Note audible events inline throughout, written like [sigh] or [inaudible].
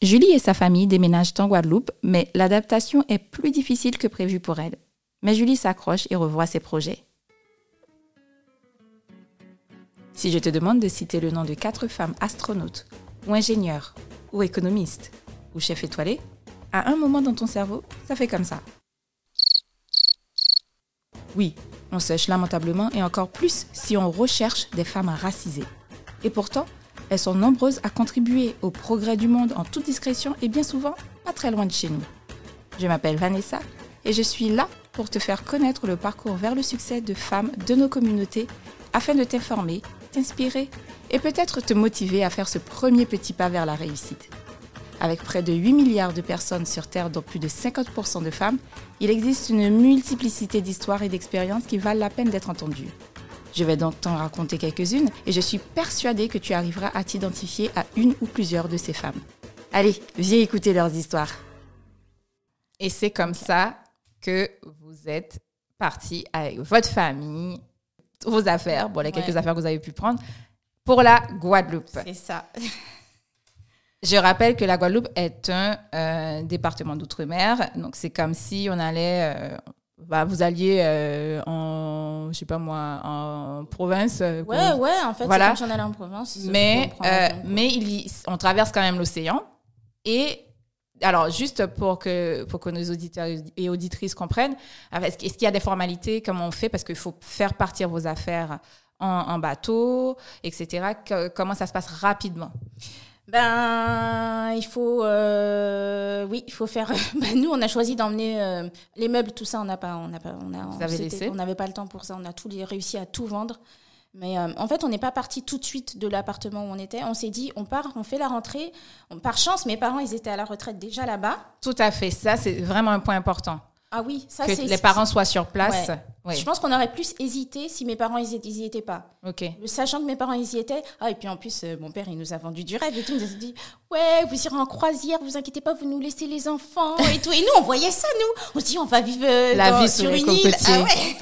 Julie et sa famille déménagent en Guadeloupe, mais l'adaptation est plus difficile que prévu pour elle. Mais Julie s'accroche et revoit ses projets. Si je te demande de citer le nom de quatre femmes astronautes, ou ingénieurs, ou économistes, ou chefs étoilés, à un moment dans ton cerveau, ça fait comme ça. Oui, on sèche lamentablement et encore plus si on recherche des femmes racisées. Et pourtant, elles sont nombreuses à contribuer au progrès du monde en toute discrétion et bien souvent pas très loin de chez nous. Je m'appelle Vanessa et je suis là pour te faire connaître le parcours vers le succès de femmes de nos communautés afin de t'informer, t'inspirer et peut-être te motiver à faire ce premier petit pas vers la réussite. Avec près de 8 milliards de personnes sur Terre, dont plus de 50% de femmes, il existe une multiplicité d'histoires et d'expériences qui valent la peine d'être entendues. Je vais donc t'en raconter quelques-unes et je suis persuadée que tu arriveras à t'identifier à une ou plusieurs de ces femmes. Allez, viens écouter leurs histoires. Et c'est comme ça que vous êtes parti avec votre famille, vos affaires, bon, les quelques affaires que vous avez pu prendre, pour la Guadeloupe. C'est ça. [laughs] Je rappelle que la Guadeloupe est un euh, département d'outre-mer, donc c'est comme si on allait, euh, bah, vous alliez euh, en, je sais pas moi, en province. ouais, ouais, en fait, voilà. c'est comme si on allait en province. Mais, mais il on traverse quand même l'océan. Et alors, juste pour que, pour que nos auditeurs et auditrices comprennent, est-ce qu'il y a des formalités, comment on fait, parce qu'il faut faire partir vos affaires en, en bateau, etc. comment ça se passe rapidement? Ben, il faut, euh, oui, il faut faire. [laughs] Ben, nous, on a choisi d'emmener euh, les meubles, tout ça, on n'a pas, on n'a pas, on a, on n'avait pas le temps pour ça. On a tout réussi à tout vendre. Mais euh, en fait, on n'est pas parti tout de suite de l'appartement où on était. On s'est dit, on part, on fait la rentrée. par chance, mes parents, ils étaient à la retraite déjà là-bas. Tout à fait. Ça, c'est vraiment un point important. Ah oui, ça c'est. Que les parents soient sur place. Je pense qu'on aurait plus hésité si mes parents ils y étaient pas. Ok. Sachant que mes parents ils y étaient. Ah et puis en plus euh, mon père il nous a vendu du rêve et tout. Il nous a dit ouais vous irez en croisière, vous inquiétez pas, vous nous laissez les enfants et tout. Et nous on voyait ça nous. On se dit on va vivre euh, la vie sur une île.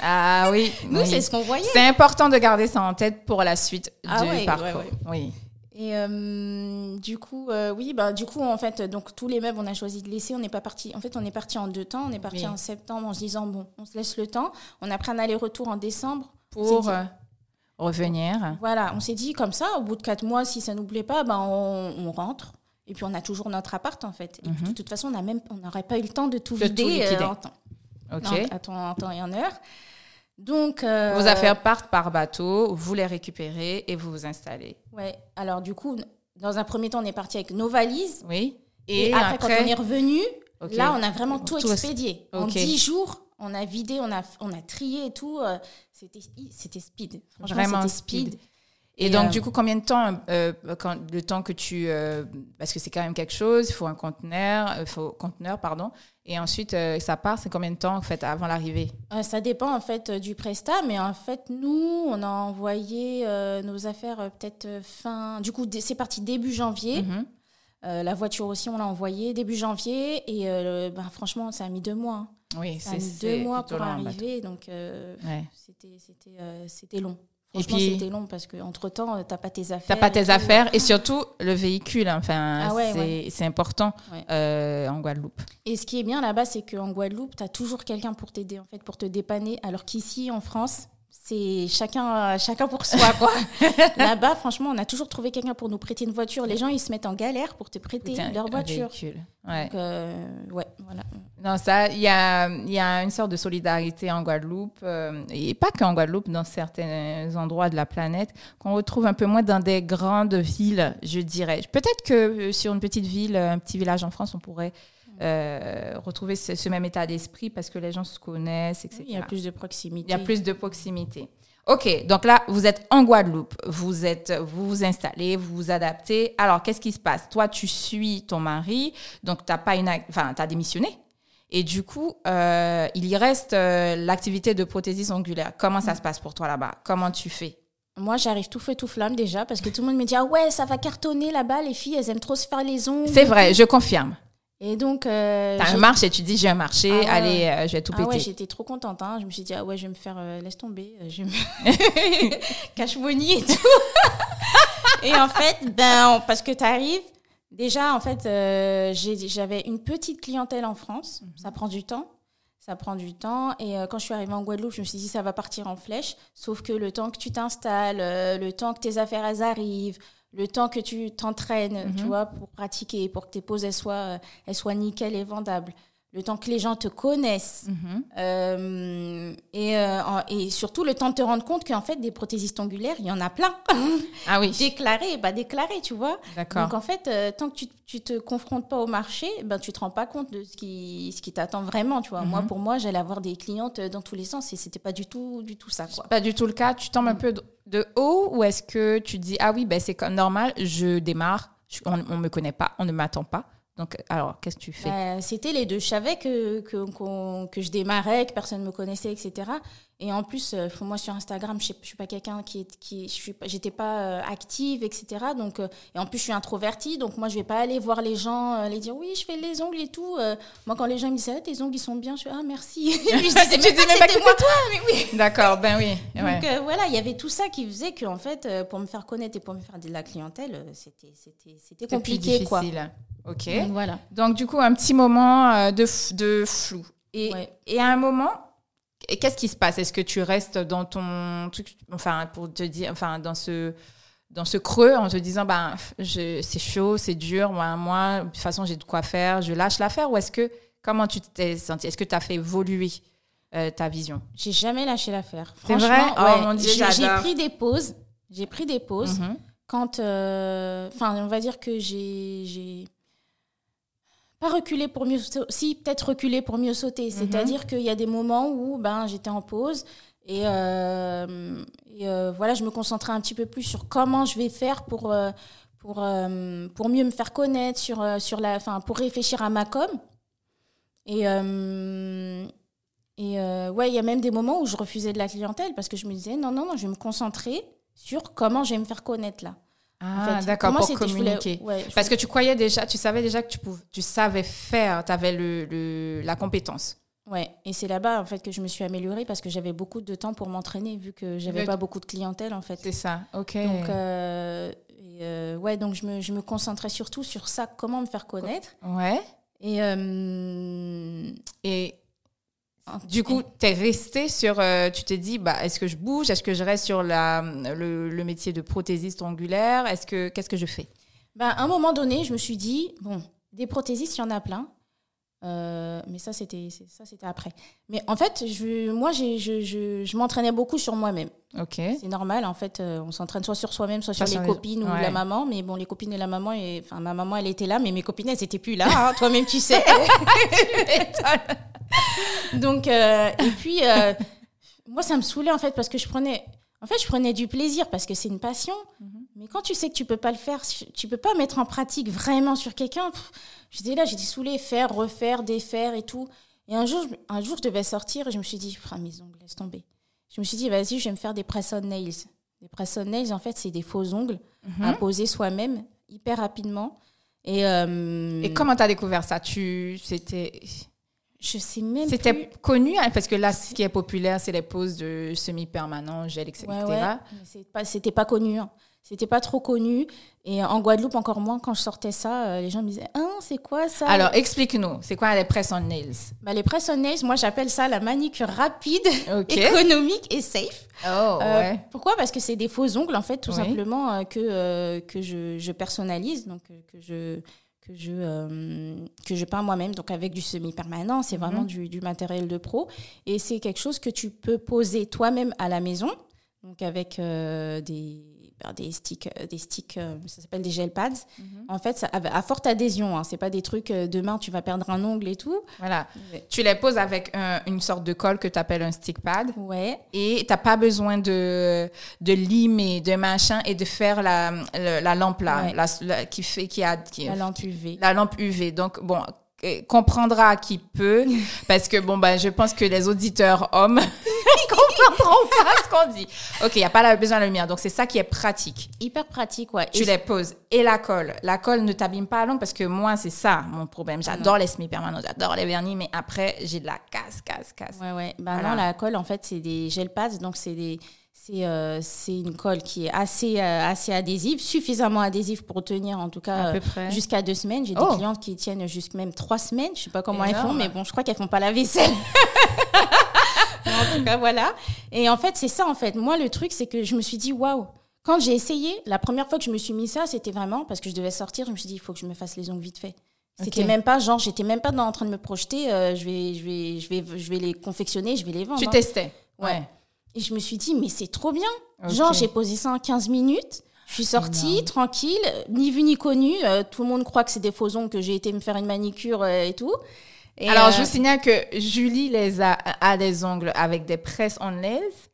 Ah, ah, oui. Nous c'est ce qu'on voyait. C'est important de garder ça en tête pour la suite ah du parcours. Oui. Et euh, du coup, euh, oui, bah, du coup, en fait, donc tous les meubles, on a choisi de laisser. On n'est pas parti. En fait, on est parti en deux temps. On est parti en septembre en se disant bon, on se laisse le temps. On a pris un aller-retour en décembre pour euh, revenir. Voilà, on s'est dit comme ça. Au bout de quatre mois, si ça nous plaît pas, ben on, rentre. Et puis on a toujours notre appart en fait. Et mhm. de toute façon, on même, on n'aurait pas eu le temps de tout vider en temps. Ok. En, en temps et en heure. Donc, euh, vos affaires partent par bateau, vous les récupérez et vous vous installez. Ouais. Alors du coup, dans un premier temps, on est parti avec nos valises. Oui. Et, après, quand on est revenu, là, on a vraiment tout, expédié. En dix jours, on a vidé, on a, on a trié et tout. Euh, c'était, c'était speed. Vraiment speed. Et, donc, euh, du coup, combien de temps, quand, le temps que tu, parce que c'est quand même quelque chose, il faut un conteneur, faut conteneur, pardon. Et ensuite, euh, ça part, c'est combien de temps en fait avant l'arrivée? Euh, Ça dépend en fait du prestat, mais en fait nous, on a envoyé euh, nos affaires peut-être fin. Du coup, c'est parti début janvier. Mhm. la voiture aussi, on l'a envoyée début janvier et ben, franchement, ça a mis deux mois. Hein. Oui, ça a mis deux mois pour arriver, donc c'était long. Et puis c'était long parce qu'entre temps, euh, t'as pas tes affaires. T'as pas tes affaires et surtout le véhicule. Hein. Enfin, ah c'est important euh, en Guadeloupe. Et ce qui est bien là-bas, c'est qu'en Guadeloupe, tu as toujours quelqu'un pour t'aider, en fait, pour te dépanner. Alors qu'ici, en France, c'est chacun, chacun pour soi, quoi. [laughs] Là-bas, franchement, on a toujours trouvé quelqu'un pour nous prêter une voiture. Les gens, ils se mettent en galère pour te prêter leur voiture. Ouais. Donc, euh, ouais, voilà. Non, ça, il y a, y a une sorte de solidarité en Guadeloupe, euh, et pas qu'en Guadeloupe, dans certains endroits de la planète, qu'on retrouve un peu moins dans des grandes villes, je dirais. Peut-être que euh, sur une petite ville, un petit village en France, on pourrait euh, retrouver ce, même état d'esprit parce que les gens se connaissent, etc. il y a plus de proximité. Il y a plus de proximité. Ok, donc là, vous êtes en Guadeloupe, vous êtes, vous vous installez, vous vous adaptez. Alors, qu'est-ce qui se passe? Toi, tu suis ton mari, donc t'as pas une, enfin, t'as démissionné. Et du coup, euh, il y reste euh, l'activité de prothésis ongulaire. Comment ça se passe pour toi là-bas? Comment tu fais? Moi, j'arrive tout feu, tout flamme déjà, parce que tout le monde me dit Ah ouais, ça va cartonner là-bas, les filles, elles aiment trop se faire les ongles. C'est vrai, je confirme. Et donc. Euh, T'as un marché, tu dis j'ai un marché, ah allez, euh, je vais tout péter. Ah ouais, j'étais trop contente. Hein. Je me suis dit, ah ouais, je vais me faire. Euh, laisse tomber. Euh, je vais me. [laughs] [laughs] cache money et tout. [laughs] et en fait, ben, parce que t'arrives, Déjà, en fait, j'avais une petite clientèle en France. Mhm. Ça prend du temps. Ça prend du temps. Et quand je suis arrivée en Guadeloupe, je me suis dit, ça va partir en flèche. Sauf que le temps que tu t'installes, le temps que tes affaires elles arrivent, le temps que tu t'entraînes, tu mhm. vois, pour pratiquer, pour que tes poses elles soient, elles soient nickel et vendables. Le temps que les gens te connaissent. Mhm. euh, et, euh, et, surtout le temps de te rendre compte qu'en fait des prothésistes ongulaires il y en a plein. Ah oui. [laughs] Déclarés bah déclarés tu vois. D'accord. Donc en fait euh, tant que tu, tu te confrontes pas au marché ben tu te rends pas compte de ce qui ce qui t'attend vraiment tu vois. Moi mhm. pour moi j'allais avoir des clientes dans tous les sens et c'était pas du tout du tout ça quoi. pas du tout le cas. Tu tombes un mm. peu de, haut ou est-ce que tu dis ah oui ben c'est normal je démarre on, on me connaît pas on ne m'attend pas donc, alors, qu'est-ce que tu fais? Bah, C'était les deux. Je savais que, que, que, je démarrais, que personne ne me connaissait, etc. Et en plus, euh, moi, sur Instagram, je ne suis pas quelqu'un qui est. Qui, je n'étais pas euh, active, etc. Donc, euh, et en plus, je suis introvertie. Donc, moi, je ne vais pas aller voir les gens, les dire oui, je fais les ongles et tout. moi, quand les gens me disent ah, tes ongles, ils sont bien, je fais ah, merci. [laughs] je disais, mais même pas moi. toi, [laughs] mais oui. D'accord, ben oui. Donc, voilà, il y avait tout ça qui faisait que, en fait, pour me faire connaître et pour me faire de la clientèle, c'était compliqué. C'était difficile. Ok. voilà. Donc, du coup, un petit moment de, de flou. Et, et à un moment, qu'est-ce qui se passe? Est-ce que tu restes dans ton truc, enfin, pour te dire, enfin, dans ce, dans ce creux en te disant, ben, c'est chaud, c'est dur, moi, moi, de toute façon, j'ai de quoi faire, je lâche l'affaire? Ou est-ce que, comment tu t'es senti? Est-ce que tu as fait évoluer euh, ta vision? J'ai jamais lâché l'affaire. C'est vrai? Oh, J'ai pris des pauses. J'ai pris des pauses. Mm-hmm. Quand, euh, enfin, on va dire que j'ai pas reculer pour mieux si peut-être reculer pour mieux sauter. Mhm. c'est-à-dire qu'il y a des moments où ben j'étais en pause et, euh, euh, voilà je me concentrais un petit peu plus sur comment je vais faire pour euh, pour pour mieux me faire connaître sur sur la enfin pour réfléchir à ma com. Et et ouais il y a même des moments où je refusais de la clientèle parce que je me disais non non non je vais me concentrer sur comment je vais me faire connaître là ah, d'accord, pour communiquer. Parce que tu croyais déjà, tu savais déjà que tu, pouvais, tu savais faire, tu avais le, le, la compétence. Ouais, et c'est là-bas en fait que je me suis améliorée parce que j'avais beaucoup de temps pour m'entraîner vu que j'avais pas beaucoup de clientèle en fait. C'est ça, ok. Donc, euh, euh, ouais, donc je me, je me, concentrais surtout sur ça, comment me faire connaître. Ouais. Et, euh, et du coup, tu es resté sur. Euh, tu t'es dit, bah, est-ce que je bouge? Est-ce que je reste sur la, le, métier de prothésiste angulaire? Est-ce que Qu'est-ce que je fais? Bah, À un moment donné, je me suis dit, bon, des prothésistes, il y en a plein. Euh, mais ça, c'était ça, c'était après. Mais en fait, je, moi, je, je, je m'entraînais beaucoup sur moi-même. Ok. C'est normal. En fait, euh, on s'entraîne soit sur soi-même, soit sur les copines ou la maman. Mais bon, les copines et la maman, et, enfin, ma maman, elle était là, mais mes copines, elles n'étaient plus là. Hein, [laughs] toi-même, tu sais. [laughs] [laughs] Donc, euh, et puis, moi, ça me saoulait en fait parce que je prenais, en fait, je prenais du plaisir parce que c'est une passion. Mhm. Mais quand tu sais que tu peux pas le faire, tu peux pas mettre en pratique vraiment sur quelqu'un. J'étais là, j'étais saoulée, faire, refaire, défaire et tout. Et un jour, un jour, je devais sortir et je me suis dit, ah, mes ongles, laisse tomber. Je me suis dit, vas-y, je vais me faire des press-on nails. Des press-on nails, en fait, c'est des faux ongles mhm. à poser soi-même hyper rapidement. Et, euh, et comment tu as découvert ça? Tu, C'était. Je sais même C'était connu, hein, parce que là, ce qui est populaire, c'est les poses de semi-permanent, gel, etc. Ouais, ouais. C'était pas, pas connu. Hein. C'était pas trop connu. Et en Guadeloupe, encore moins, quand je sortais ça, euh, les gens me disaient Ah, c'est quoi ça? Alors, explique-nous, c'est quoi les press on nails? Bah, Les press on nails, moi, j'appelle ça la manicure rapide, [laughs] économique et safe. Oh, euh, ouais. Pourquoi? Parce que c'est des faux ongles, en fait, tout simplement, euh, que, que je, je, personnalise, donc que je que je, que je peins moi-même, donc avec du semi-permanent, c'est vraiment mhm. du, du, matériel de pro. Et c'est quelque chose que tu peux poser toi-même à la maison, donc avec des des sticks, euh, des sticks euh, ça s'appelle des gel pads. Mhm. En fait, ça, à forte adhésion, hein, c'est pas des trucs euh, demain tu vas perdre un ongle et tout. Voilà. Tu les poses avec une sorte de colle que tu appelles un stick pad. Ouais. Et tu pas besoin de, de limer, de machin et de faire la, la, lampe là, la, qui fait, qui a. Qui, la lampe UV. La lampe UV. Donc, bon, comprendra qui peut, [laughs] parce que bon, bah, je pense que les auditeurs hommes, [laughs] [laughs] ils comprendront pas ce qu'on dit. Ok, il n'y a pas besoin de lumière, donc c'est ça qui est pratique. Hyper pratique, ouais. Tu les poses. Et la colle. La colle ne t'abîme pas la langue, parce que moi, c'est ça mon problème. J'adore les semi-permanents, j'adore les vernis, mais après, j'ai de la casse, casse, casse. Ouais, ouais. Bah non, la colle, en fait, c'est des gel pads, donc c'est des c'est c'est une colle qui est assez assez adhésive, suffisamment adhésive pour tenir en tout cas jusqu'à deux semaines. J'ai des oh. clientes qui tiennent jusqu'à même trois semaines. Je sais pas comment elles font, mais bon, je crois qu'elles font pas la vaisselle. [laughs] en tout cas, voilà. Et en fait, c'est ça en fait. Moi, le truc, c'est que je me suis dit waouh. Quand j'ai essayé, la première fois que je me suis mis ça, c'était vraiment parce que je devais sortir. Je me suis dit, il faut que je me fasse les ongles vite fait. C'était même pas genre, j'étais même pas dans, en train de me projeter. Euh, je vais, je vais, je vais, je vais les confectionner, je vais les vendre. Tu hein. testais. Ouais. Et je me suis dit, mais c'est trop bien. Genre, j'ai posé ça en 15 minutes. Je suis sortie, tranquille, ni vu ni connu. Euh, tout le monde croit que c'est des faux ongles, que j'ai été me faire une manicure euh, et tout. Et Alors, je vous signale que Julie les a, a des ongles avec des presses en laisse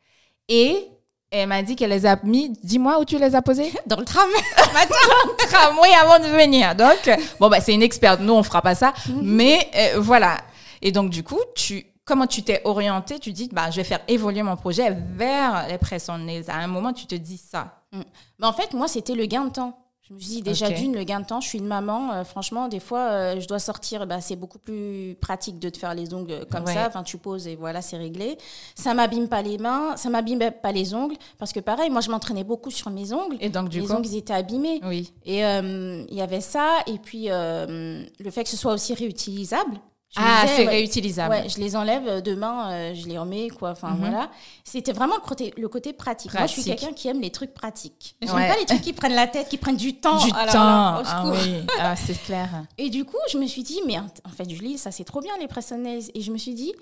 et elle m'a dit qu'elle les a mis. Dis-moi où tu les as posés [laughs] Dans le tram. [laughs] Dans le tramway avant de venir. Donc, bon, bah, c'est une experte. Nous, on fera pas ça. [laughs] Mais euh, voilà. Et donc, du coup, tu, comment tu t'es orienté Tu dis, bah, je vais faire évoluer mon projet vers les presses en laisse. À un moment, tu te dis ça. Mm. Bah, en fait, moi, c'était le gain de temps. Je me dis déjà d'une, le gain de temps, je suis une maman, euh, franchement, des fois, euh, je dois sortir, bah, c'est beaucoup plus pratique de te faire les ongles comme ça, enfin, tu poses et voilà, c'est réglé. Ça m'abîme pas les mains, ça m'abîme pas les ongles, parce que pareil, moi, je m'entraînais beaucoup sur mes ongles. Et donc, du les ongles, ils étaient abîmés. Oui. Et euh, il y avait ça, et puis le fait que ce soit aussi réutilisable ah, c'est réutilisable. Ouais, je les enlève euh, demain, euh, je les remets, quoi. Enfin, mhm. voilà. C'était vraiment le côté, le côté pratique. Moi, je suis quelqu'un qui aime les trucs pratiques. J'aime pas les trucs qui prennent la tête, qui prennent du temps. Du temps. ah oui, ah, c'est clair. [laughs] Et du coup, je me suis dit, mais en fait, Julie, ça c'est trop bien les pressonnaises. Et je me suis dit,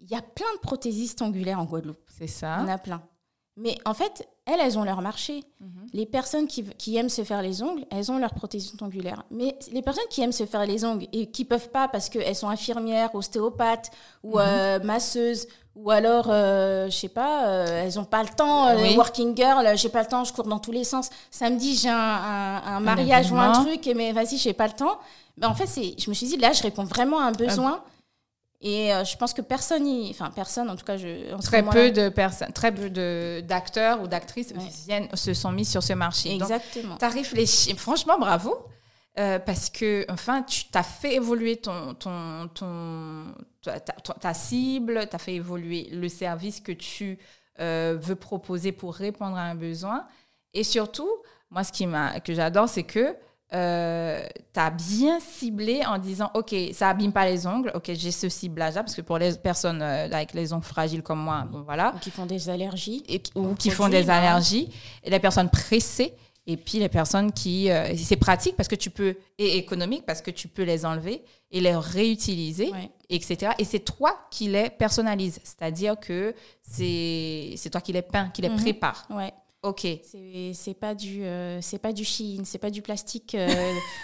il y a plein de prothésistes angulaires en Guadeloupe. C'est ça. Il y en a plein. Mais en fait, elles, elles ont leur marché. Mhm. Les personnes qui, qui, aiment se faire les ongles, elles ont leur prothèse angulaire. Mais les personnes qui aiment se faire les ongles et qui peuvent pas parce qu'elles sont infirmières, ostéopathes ou euh, masseuses, ou alors, euh, je sais pas, euh, elles ont pas le temps, euh, working girl, j'ai pas le temps, je cours dans tous les sens. Samedi, j'ai un, un, mariage ou un truc, mais vas-y, j'ai pas le temps. Ben, en fait, je me suis dit, là, je réponds vraiment à un besoin. Et euh, je pense que personne, enfin personne, en tout cas, je, très peu de personnes, très peu d'acteurs ou d'actrices viennent se sont mis sur ce marché. Exactement. Tu as réfléchi, franchement, bravo, euh, parce que enfin, tu as fait évoluer ton, ton, ton ta, ta, cible, tu as fait évoluer le service que tu euh, veux proposer pour répondre à un besoin, et surtout, moi, ce qui que j'adore, c'est que euh, tu as bien ciblé en disant, OK, ça abîme pas les ongles, OK, j'ai ce ciblage-là, parce que pour les personnes euh, avec les ongles fragiles comme moi, bon voilà. Ou qui font des allergies. Et, ou qui font des allergies. Et les personnes pressées, et puis les personnes qui... Euh, c'est pratique parce que tu peux... Et économique parce que tu peux les enlever et les réutiliser, etc. Et c'est toi qui les personnalises. C'est-à-dire que c'est toi qui les peins, qui les mm prépares. Ouais. Ok. C'est pas du euh, c'est pas du Chine, c'est pas du plastique, euh,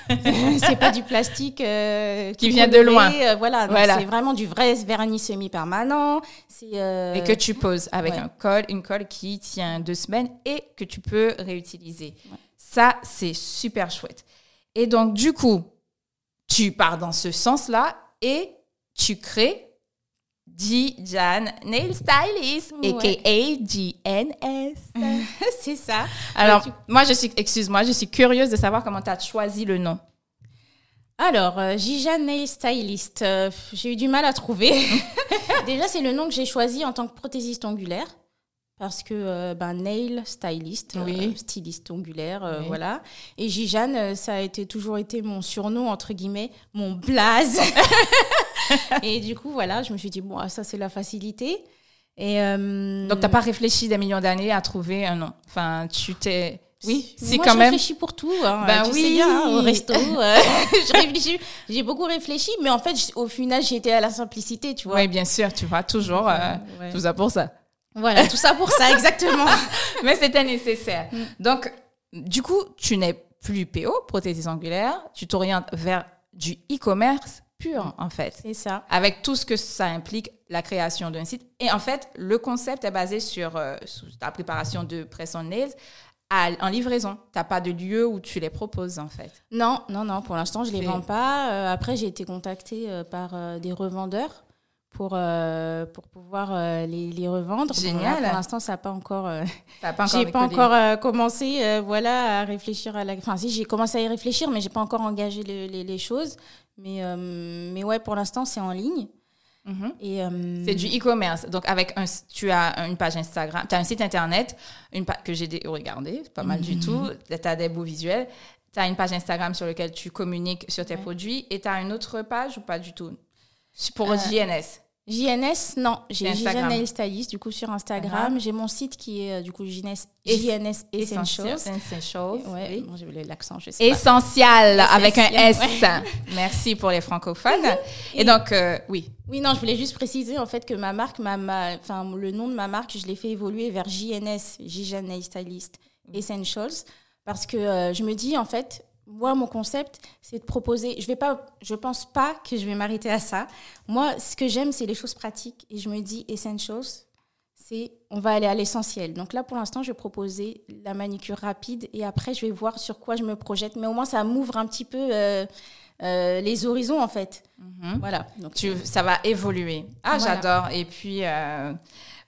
[laughs] c'est pas du plastique euh, qui vient de loin. voilà, c'est vraiment du vrai vernis semi permanent. Et que tu poses avec un col, une colle qui tient deux semaines et que tu peux réutiliser. Ça c'est super chouette. Et donc du coup, tu pars dans ce sens-là et tu crées Jan Nail Stylist, aka GNS. [laughs] c'est ça. Alors, moi, je suis, excuse-moi, je suis curieuse de savoir comment tu as choisi le nom. Alors, euh, Nail Stylist, euh, j'ai eu du mal à trouver. [laughs] Déjà, c'est le nom que j'ai choisi en tant que prothésiste angulaire. Parce que, euh, ben, nail stylist, euh, styliste angulaire, voilà. Et Gijane, ça a été, toujours été mon surnom, entre guillemets, mon blaze. [laughs] [laughs] et du coup, voilà, je me suis dit, bon, ça, c'est la facilité. Et, euh, Donc, tu n'as pas réfléchi des millions d'années à trouver un nom Enfin, tu t'es. Oui, c'est quand même. réfléchis pour tout. Hein, ben oui. Hein, au resto. [laughs] Euh, [laughs] j'ai beaucoup réfléchi, mais en fait, au final, été à la simplicité, tu vois. Oui, bien sûr, tu vois, toujours euh, tout ça pour ça. Voilà, tout ça pour ça, exactement. mais c'était nécessaire. Mm. Donc, du coup, tu n'es plus PO, prothèse angulaire, tu t'orientes vers du e-commerce pur, en fait. C'est ça. Avec tout ce que ça implique, la création d'un site. Et en fait, le concept est basé sur, euh, ta préparation de press on nails en livraison. Tu n'as pas de lieu où tu les proposes, en fait. Non, non, non. Pour l'instant, je ne les vends pas. Euh, après, j'ai été contactée euh, par des revendeurs pour, pour pouvoir les, les, revendre. Génial. pour l'instant, ça n'a pas encore. j'ai pas encore commencé, voilà, à réfléchir à la. Enfin, si j'ai commencé à y réfléchir, mais j'ai pas encore engagé les, les, choses. Mais, euh, mais ouais, pour l'instant, c'est en ligne. Mhm. Et euh, c'est du e-commerce. Donc avec un, tu as une page Instagram, tu as un site internet, une que j'ai regardé, pas mal du mhm. tout. Tu as des beaux visuels. Tu as une page Instagram sur laquelle tu communiques sur tes produits et tu as une autre page ou pas du tout? Pour euh, JNS. JNS, non, j'ai JNS Stylist du coup sur Instagram. J'ai mon site qui est euh, du coup JNS, JNS Essentials. Essentials. Ouais, oui. j'ai l'accent, je sais Essential avec un S. [laughs] Merci pour les francophones. [laughs] Et, donc, euh, oui. Oui, non, je voulais juste préciser en fait que ma marque, ma, enfin, le nom de ma marque, je l'ai fait évoluer vers JNS, JNS Stylist Essentials, parce que euh, je me dis en fait, moi, mon concept, c'est de proposer. Je vais pas, je pense pas que je vais m'arrêter à ça. Moi, ce que j'aime, c'est les choses pratiques. Et je me dis, essentials, c'est on va aller à l'essentiel. Donc là, pour l'instant, je vais proposer la manicure rapide et après, je vais voir sur quoi je me projette. Mais au moins, ça m'ouvre un petit peu euh, euh, les horizons, en fait. Mhm. Voilà. Donc, tu, ça va évoluer. Ah, j'adore. Et puis. Euh,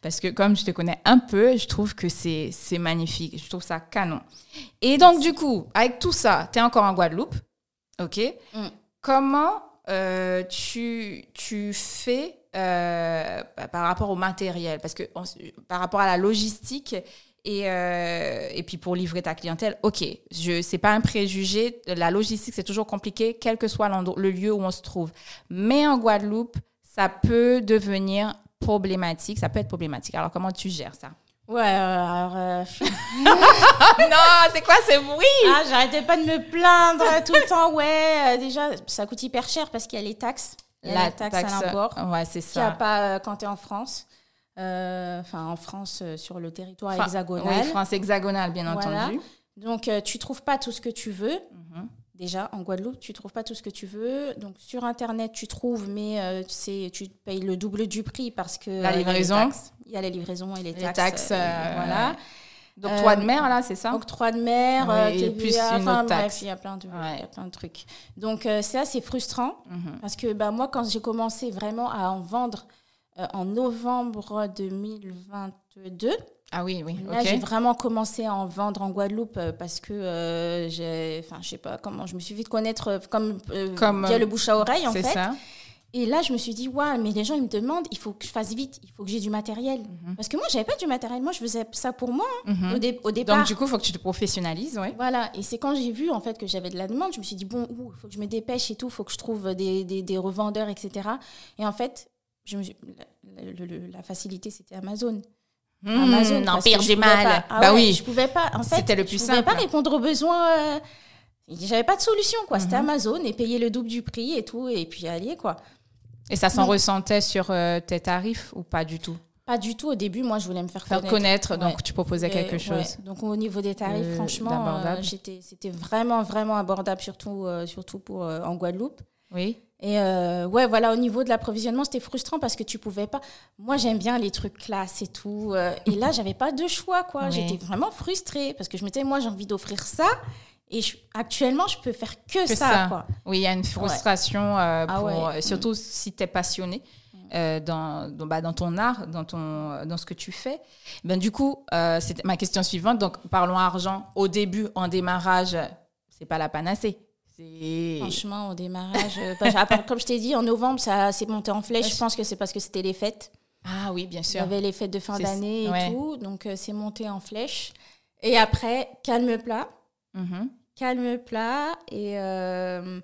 parce que comme je te connais un peu, je trouve que c'est magnifique. Je trouve ça canon. Et donc, du coup, avec tout ça, tu es encore en Guadeloupe. OK? Mm. Comment euh, tu, tu fais euh, par rapport au matériel? Parce que par rapport à la logistique, et, euh, et puis pour livrer ta clientèle, ok, je c'est pas un préjugé. La logistique c'est toujours compliqué, quel que soit le lieu où on se trouve. Mais en Guadeloupe, ça peut devenir problématique, ça peut être problématique. Alors, comment tu gères ça? Ouais, euh, alors. Euh, [laughs] non, c'est quoi ce bruit? Ah, j'arrêtais pas de me plaindre tout le temps. Ouais, euh, déjà, ça coûte hyper cher parce qu'il y a les taxes. La taxe, à l'import. Ouais, c'est ça. Qu'il n'y a pas quand tu es en France. Enfin, en France, sur le territoire hexagonal. Oui, France hexagonale, bien entendu. Donc, tu trouves pas tout ce que tu veux. Déjà, en Guadeloupe, tu trouves pas tout ce que tu veux. Donc, sur Internet, tu trouves, mais euh, tu, tu payes le double du prix parce que. La livraison. Il y a les livraisons et les taxes. Les taxes, euh, voilà. Donc, trois de mer, là, c'est ça? Octroi de mer, oui, plus une autre taxe. il y a plein de, y a plein de trucs. Donc, euh, c'est assez frustrant mhm. parce que bah, moi, quand j'ai commencé vraiment à en vendre en novembre 2022, ah oui, oui. Là, j'ai vraiment commencé à en vendre en Guadeloupe euh, parce que euh, j'ai, enfin, je sais pas comment, je me suis vite connaître euh, comme, comme via le bouche à oreille en fait. Ça. Et là, je me suis dit, ouais, mais les gens, ils me demandent, il faut que je fasse vite, il faut que j'ai du matériel. Mhm. Parce que moi, j'avais pas du matériel. Moi, je faisais ça pour moi hein, mhm. au, départ. Donc, du coup, il faut que tu te professionnalises, oui. Voilà. Et c'est quand j'ai vu, en fait, que j'avais de la demande, je me suis dit, bon, il faut que je me dépêche et tout, il faut que je trouve des, des, des, revendeurs, etc. Et en fait, je me, la, la facilité, c'était Amazon. Mmh, Amazon. Empire du mal. Ah bah oui. Je pouvais pas. En fait, c'était le plus je simple. pouvais pas répondre aux besoins. Euh, j'avais pas de solution, quoi. C'était mmh. Amazon et payer le double du prix et tout, et puis aller, quoi. Et ça s'en ressentait sur euh, tes tarifs ou pas du tout? Pas du tout. Au début, moi, je voulais me faire, faire connaître. donc, tu proposais quelque chose. Donc, au niveau des tarifs, euh, franchement, c'était vraiment, vraiment abordable, surtout, surtout pour, en Guadeloupe. Oui. Et euh, ouais, voilà, au niveau de l'approvisionnement, c'était frustrant parce que tu pouvais pas. Moi, j'aime bien les trucs classe et tout. Euh, et là, [laughs] j'avais pas de choix, quoi. J'étais vraiment frustrée parce que je me disais, moi, j'ai envie d'offrir ça. Et actuellement, je peux faire que, ça, Quoi. Oui, il y a une frustration, euh, ah pour, surtout si tu es passionné. dans, dans, bah, dans, ton art, dans, ton, dans ce que tu fais. Ben, du coup, c'était ma question suivante. Donc, parlons argent. Au début, en démarrage, c'est pas la panacée. Franchement, au démarrage, euh, comme je t'ai dit, en novembre, ça s'est monté en flèche. Je pense que c'est parce que c'était les fêtes. Ah oui, bien sûr. Il y avait les fêtes de fin d'année et tout, donc euh, c'est monté en flèche. Et après, calme plat. Mm-hmm. Calme plat. Et euh,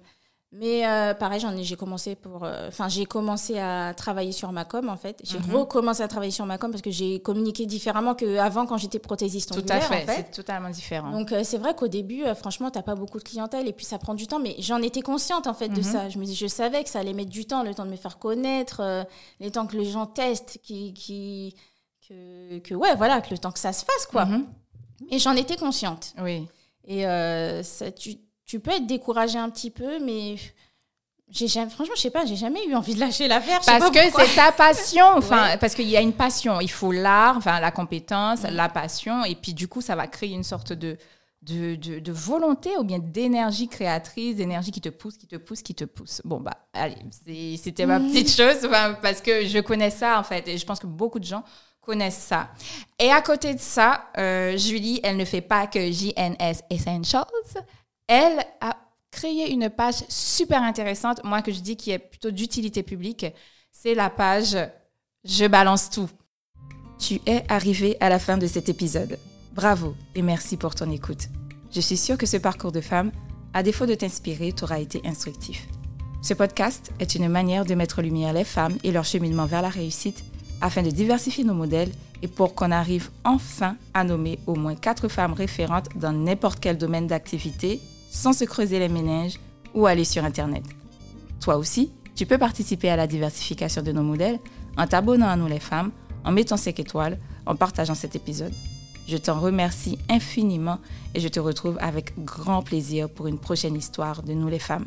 mais euh, pareil, j'en ai, j'ai commencé pour, euh, enfin, j'ai commencé à travailler sur ma com en fait. J'ai mhm. recommencé à travailler sur ma com parce que j'ai communiqué différemment qu'avant quand j'étais prothésiste Tout à fait, c'est totalement différent. Donc euh, c'est vrai qu'au début, franchement, t'as pas beaucoup de clientèle et puis ça prend du temps. Mais j'en étais consciente en fait de mhm. ça. Je me dis, je savais que ça allait mettre du temps, le temps de me faire connaître, le temps que les gens testent, qui, qui, que, que, ouais, voilà, que le temps que ça se fasse quoi. Mhm. Et j'en étais consciente. Oui. Et ça, tu tu peux être découragé un petit peu, mais j'ai jamais, franchement, je sais pas, j'ai jamais eu envie de lâcher l'affaire. Parce que c'est ta passion, [laughs] enfin, parce qu'il y a une passion. Il faut l'art, enfin, la compétence, mm. la passion, et puis du coup, ça va créer une sorte de, de, de, volonté ou bien d'énergie créatrice, d'énergie qui te pousse, qui te pousse, qui te pousse. Bon, bah, allez, c'était ma mm. petite chose, parce que je connais ça, en fait, et je pense que beaucoup de gens connaissent ça. Et à côté de ça, euh, Julie, elle ne fait pas que JNS Essentials elle a créé une page super intéressante, moi que je dis qui est plutôt d'utilité publique. c'est la page Je balance tout. Tu es arrivé à la fin de cet épisode. Bravo et merci pour ton écoute. Je suis sûre que ce parcours de femme, à défaut de t'inspirer, t'aura été instructif. Ce podcast est une manière de mettre en lumière les femmes et leur cheminement vers la réussite afin de diversifier nos modèles et pour qu'on arrive enfin à nommer au moins quatre femmes référentes dans n'importe quel domaine d'activité sans se creuser les méninges ou aller sur Internet. Toi aussi, tu peux participer à la diversification de nos modèles en t'abonnant à nous les femmes, en mettant 5 étoiles, en partageant cet épisode. Je t'en remercie infiniment et je te retrouve avec grand plaisir pour une prochaine histoire de nous les femmes.